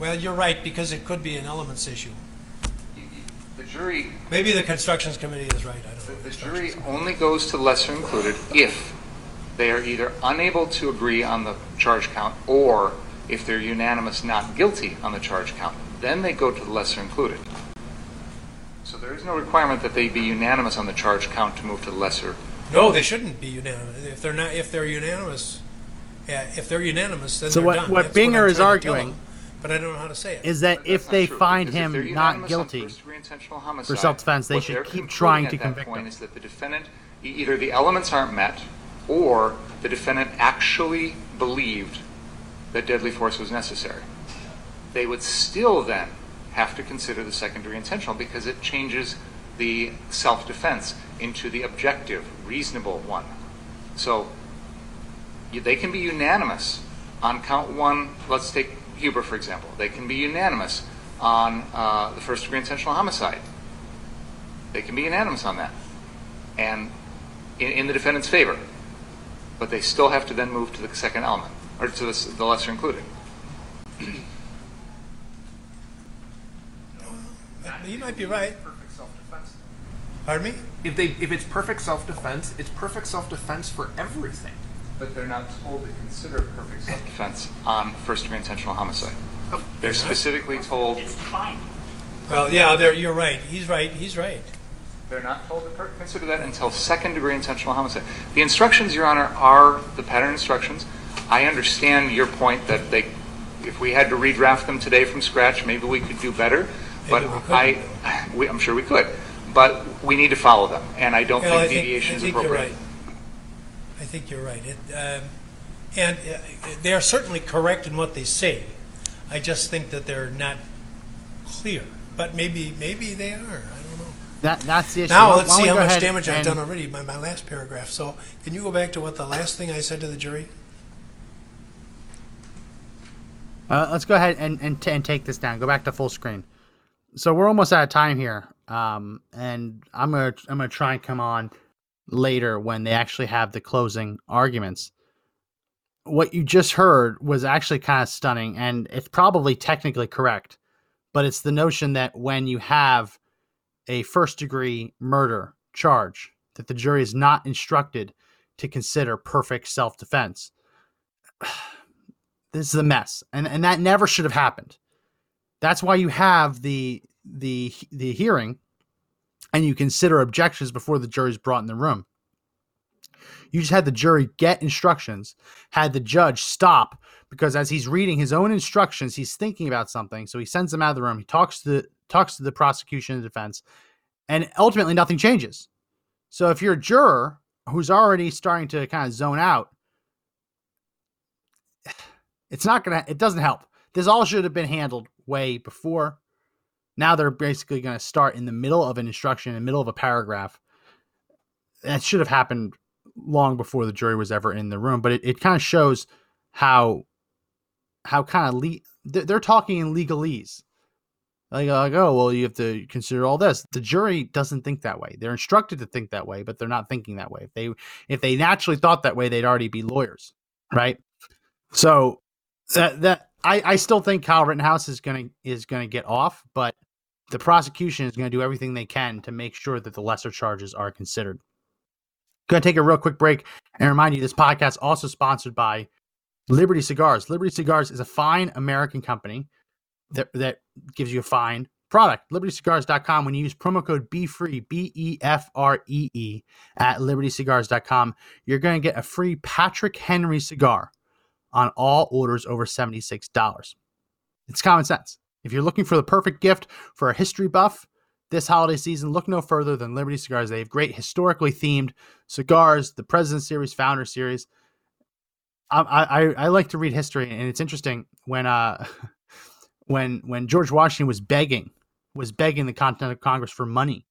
well, you're right, because it could be an elements issue. you- you- the jury, Maybe the instructions committee is right, I don't the know. the jury only goes to lesser included if they are either unable to agree on the charge count or if they're unanimous not guilty on the charge count. Then they go to the lesser included. So there is no requirement that they be unanimous on the charge count to move to the lesser No, they shouldn't be unanimous. If they're not, if they're unanimous, yeah, if they're unanimous, then So they're what- done. what That's Binger I'm is trying to tell arguing them, But I don't know how to say it. Is that But if that's not they true, find because if him they're not unanimous on guilty first-degree intentional homicide, self-defense, they what should they're keep concluding trying at to that convict point him. Is that the defendant, e- either the elements aren't met, or the defendant actually believed that deadly force was necessary. They would still then have to consider the secondary intentional because it changes the self-defense into the objective, reasonable one. So they can be unanimous on count one. Let's take Huber, for example. They can be unanimous on uh, the first degree intentional homicide. They can be unanimous on that. And in, in the defendant's favor. But they still have to then move to the second element, or to the lesser included. You might be right. Perfect self-defense. Pardon me? If they if it's perfect self-defense, it's perfect self-defense for everything. But they're not told to consider perfect self-defense on first degree intentional homicide. Oh. They're specifically told It's fine. Well, yeah, there, you're right. He's right. He's right. They're not told to per- consider that until second degree intentional homicide. The instructions, Your Honor, are the pattern instructions. I understand your point that they, if we had to redraft them today from scratch, maybe we could do better. But Maybe we could. I, we, I'm sure we could. But we need to follow them, and I don't Well, I think think, deviation I is think you're appropriate. right. I think you're right. It, um, and uh, they are certainly correct in what they say. I just think that they're not clear. But maybe, maybe they are. I don't know. That that's the issue. Now Why- let's don't see we how go much ahead damage I've and- done already by my last paragraph. So can you go back to what the last thing I said to the jury? Uh, let's go ahead and, and, t- and take this down. Go back to full screen. So we're almost out of time here, um, and I'm gonna I'm gonna try and come on later when they actually have the closing arguments. What you just heard was actually kind of stunning, and it's probably technically correct, but it's the notion that when you have a first degree murder charge, that the jury is not instructed to consider perfect self defense. This is a mess, and and that never should have happened. That's why you have the the the hearing, and you consider objections before the jury's brought in the room. You just had the jury get instructions, had the judge stop because as he's reading his own instructions, he's thinking about something. So he sends them out of the room. He talks to the talks to the prosecution and defense, and ultimately nothing changes. So if you're a juror who's already starting to kind of zone out, it's not gonna. It doesn't help. This all should have been handled way before. Now they're basically going to start in the middle of an instruction, in the middle of a paragraph. That should have happened long before the jury was ever in the room. But it, it kind of shows how how kind of le- they're talking in legalese. Like, like, oh, well, you have to consider all this. The jury doesn't think that way. They're instructed to think that way, but they're not thinking that way. If they if they naturally thought that way, they'd already be lawyers, right? So that that I, I still think Kyle Rittenhouse is gonna is gonna get off, but the prosecution is gonna do everything they can to make sure that the lesser charges are considered. Gonna take a real quick break and remind you this podcast also sponsored by Liberty Cigars. Liberty Cigars is a fine American company that that gives you a fine product. LibertyCigars.com. When you use promo code BeFree, B E F R E E, at LibertyCigars.com, you're going to get a free Patrick Henry cigar on all orders over $76. It's common sense. If you're looking for the perfect gift for a history buff this holiday season, look no further than Liberty Cigars. They have great historically themed cigars, the President Series, Founder Series. I, I, I like to read history, and it's interesting when uh when when George Washington was begging was begging the Continental Congress for money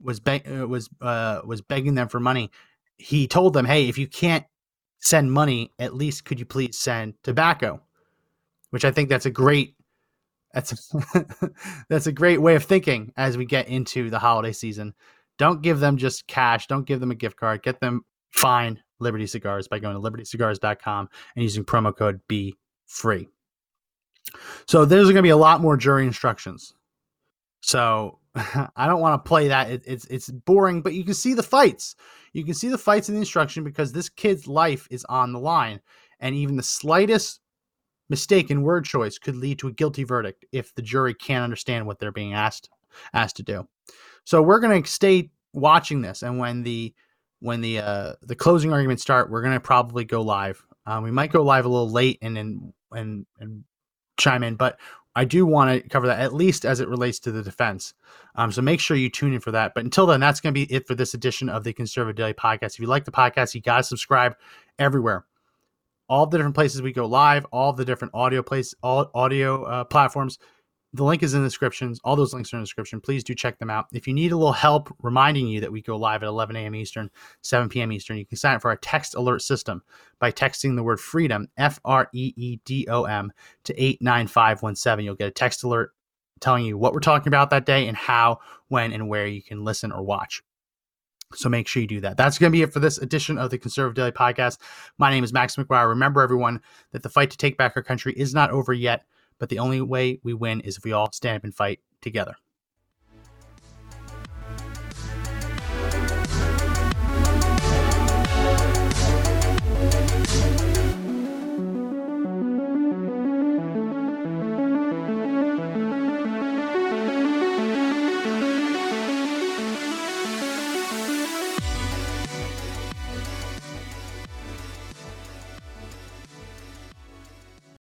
was be- uh, was uh, was begging them for money. He told them, "Hey, if you can't send money, at least could you please send tobacco?" Which I think that's a great that's a, that's a great way of thinking as we get into the holiday season. Don't give them just cash. Don't give them a gift card. Get them fine Liberty Cigars by going to libertycigars.com and using promo code B free. So there's going to be a lot more jury instructions. So I don't want to play that. It, it's it's boring, but you can see the fights. You can see the fights in the instruction because this kid's life is on the line, and even the slightest mistake in word choice could lead to a guilty verdict if the jury can't understand what they're being asked asked to do. So we're going to stay watching this, and when the when the uh, the closing arguments start, we're going to probably go live. Um, we might go live a little late and and and and chime in, but I do want to cover that at least as it relates to the defense. Um, so make sure you tune in for that. But until then, that's going to be it for this edition of the Conservative Daily Podcast. If you like the podcast, you got to subscribe everywhere. All the different places we go live, all the different audio place, all audio uh, platforms. The link is in the descriptions. All those links are in the description. Please do check them out. If you need a little help reminding you that we go live at 11 a.m. Eastern, 7 p.m. Eastern, you can sign up for our text alert system by texting the word freedom, F R E E D O M, to 89517. You'll get a text alert telling you what we're talking about that day and how, when, and where you can listen or watch. So make sure you do that. That's going to be it for this edition of the Conservative Daily Podcast. My name is Max McGuire. Remember, everyone, that the fight to take back our country is not over yet. But the only way we win is if we all stand up and fight together.